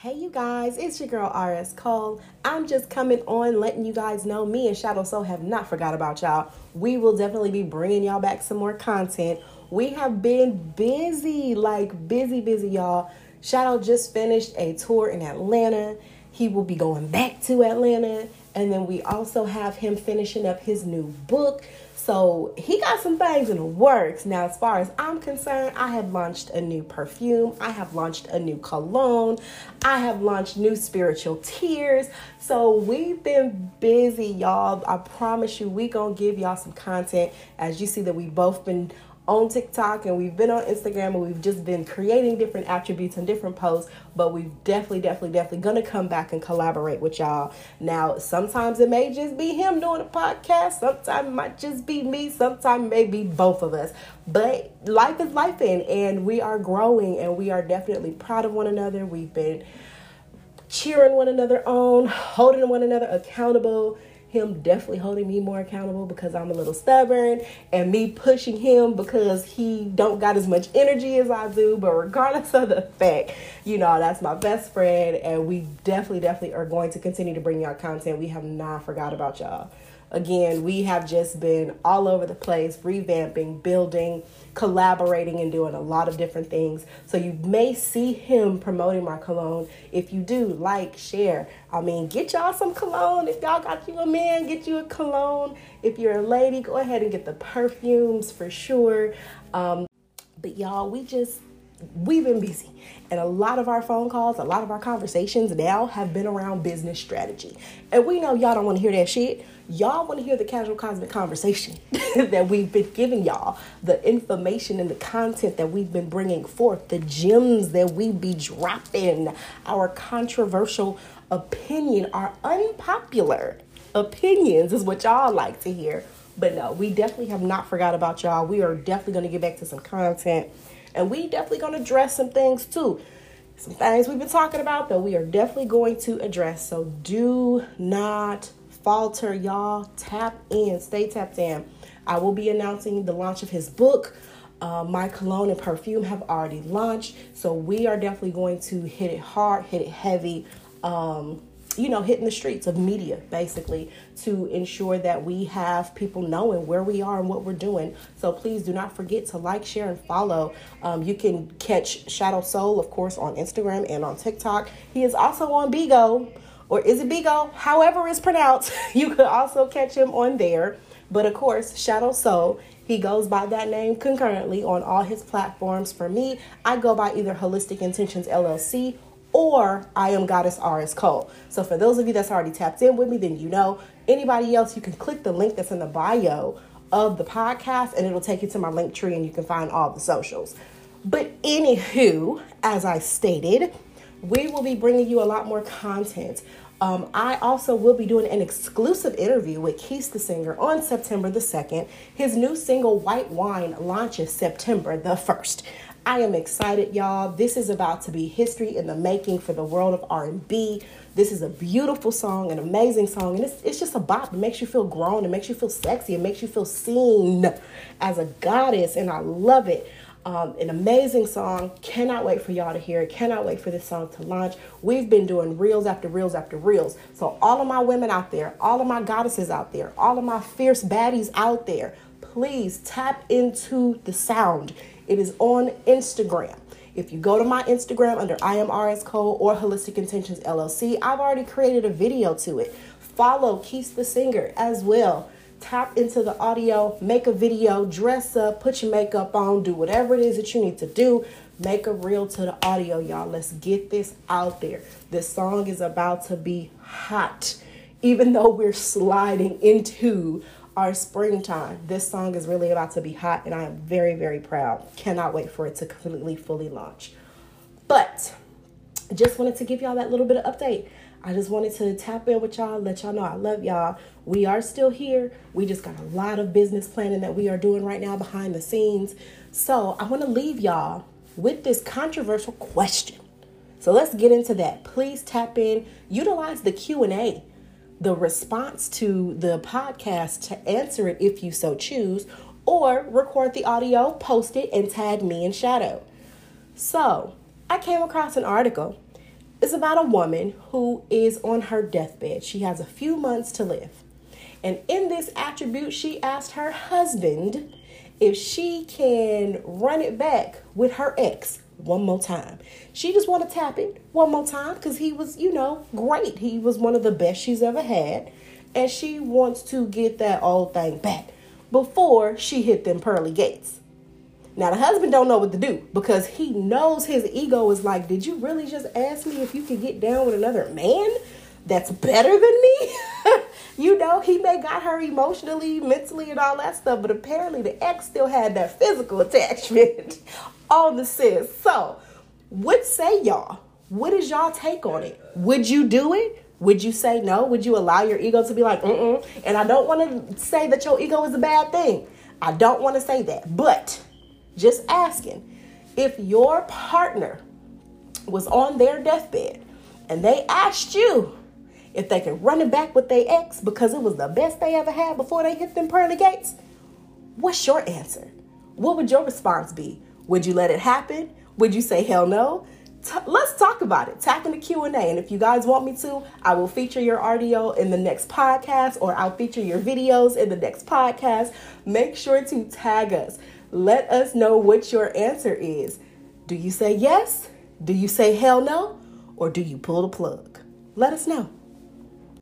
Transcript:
Hey, you guys, it's your girl RS Cole. I'm just coming on letting you guys know me and Shadow Soul have not forgot about y'all. We will definitely be bringing y'all back some more content. We have been busy, like busy, busy, y'all. Shadow just finished a tour in Atlanta. He will be going back to Atlanta. And then we also have him finishing up his new book. So he got some things in the works. Now, as far as I'm concerned, I have launched a new perfume. I have launched a new cologne. I have launched new spiritual tears. So we've been busy, y'all. I promise you, we gonna give y'all some content. As you see that we both been on TikTok and we've been on Instagram and we've just been creating different attributes and different posts, but we've definitely, definitely, definitely gonna come back and collaborate with y'all. Now, sometimes it may just be him doing a podcast, sometimes it might just be me, sometimes it may be both of us. But life is life in and we are growing and we are definitely proud of one another. We've been cheering one another on, holding one another accountable him definitely holding me more accountable because I'm a little stubborn and me pushing him because he don't got as much energy as I do. But regardless of the fact you know that's my best friend and we definitely definitely are going to continue to bring y'all content. We have not forgot about y'all Again, we have just been all over the place, revamping, building, collaborating, and doing a lot of different things. So you may see him promoting my cologne. If you do, like, share. I mean, get y'all some cologne. If y'all got you a man, get you a cologne. If you're a lady, go ahead and get the perfumes for sure. Um, but y'all, we just we've been busy. And a lot of our phone calls, a lot of our conversations now have been around business strategy. And we know y'all don't want to hear that shit. Y'all want to hear the casual cosmic conversation that we've been giving y'all, the information and the content that we've been bringing forth, the gems that we be dropping, our controversial opinion, our unpopular opinions is what y'all like to hear. But no, we definitely have not forgot about y'all. We are definitely going to get back to some content and we definitely to address some things too. Some things we've been talking about that we are definitely going to address. So do not falter, y'all. Tap in, stay tapped in. I will be announcing the launch of his book. Uh, my cologne and perfume have already launched, so we are definitely going to hit it hard, hit it heavy. Um, you know, hitting the streets of media basically to ensure that we have people knowing where we are and what we're doing. So please do not forget to like, share, and follow. Um, you can catch Shadow Soul, of course, on Instagram and on TikTok. He is also on Bigo, or is it Bigo? However, it's pronounced. You could also catch him on there. But of course, Shadow Soul, he goes by that name concurrently on all his platforms. For me, I go by either Holistic Intentions LLC or I am Goddess RS Cole. So for those of you that's already tapped in with me, then you know. Anybody else, you can click the link that's in the bio of the podcast and it'll take you to my link tree and you can find all the socials. But anywho, as I stated, we will be bringing you a lot more content. Um, I also will be doing an exclusive interview with Keith the singer on September the 2nd. His new single, White Wine, launches September the 1st. I am excited, y'all. This is about to be history in the making for the world of R&B. This is a beautiful song, an amazing song, and it's, it's just a bop. It makes you feel grown. It makes you feel sexy. It makes you feel seen as a goddess, and I love it. Um, an amazing song. Cannot wait for y'all to hear it. Cannot wait for this song to launch. We've been doing reels after reels after reels. So, all of my women out there, all of my goddesses out there, all of my fierce baddies out there, please tap into the sound. It is on Instagram. If you go to my Instagram under I am RS Cole or Holistic Intentions LLC, I've already created a video to it. Follow Keith the Singer as well. Tap into the audio, make a video, dress up, put your makeup on, do whatever it is that you need to do. Make a reel to the audio, y'all. Let's get this out there. This song is about to be hot, even though we're sliding into our springtime. This song is really about to be hot, and I am very, very proud. Cannot wait for it to completely, fully launch. But just wanted to give y'all that little bit of update. I just wanted to tap in with y'all, let y'all know I love y'all. We are still here. We just got a lot of business planning that we are doing right now behind the scenes. So I want to leave y'all with this controversial question. So let's get into that. Please tap in, utilize the Q&A the response to the podcast to answer it if you so choose, or record the audio, post it, and tag me in shadow. So, I came across an article. It's about a woman who is on her deathbed. She has a few months to live. And in this attribute, she asked her husband if she can run it back with her ex one more time. She just want to tap it one more time because he was, you know, great. He was one of the best she's ever had. And she wants to get that old thing back before she hit them pearly gates. Now the husband don't know what to do because he knows his ego is like, did you really just ask me if you could get down with another man that's better than me? you know, he may got her emotionally, mentally, and all that stuff, but apparently the ex still had that physical attachment on the sis. So, what say y'all? What is y'all take on it? Would you do it? Would you say no? Would you allow your ego to be like, mm And I don't want to say that your ego is a bad thing. I don't want to say that. But just asking if your partner was on their deathbed and they asked you if they can run it back with their ex because it was the best they ever had before they hit them pearly gates, what's your answer? What would your response be? Would you let it happen? Would you say hell no? T- let's talk about it. Tap in the Q&A. And if you guys want me to, I will feature your audio in the next podcast or I'll feature your videos in the next podcast. Make sure to tag us. Let us know what your answer is. Do you say yes? Do you say hell no? Or do you pull the plug? Let us know.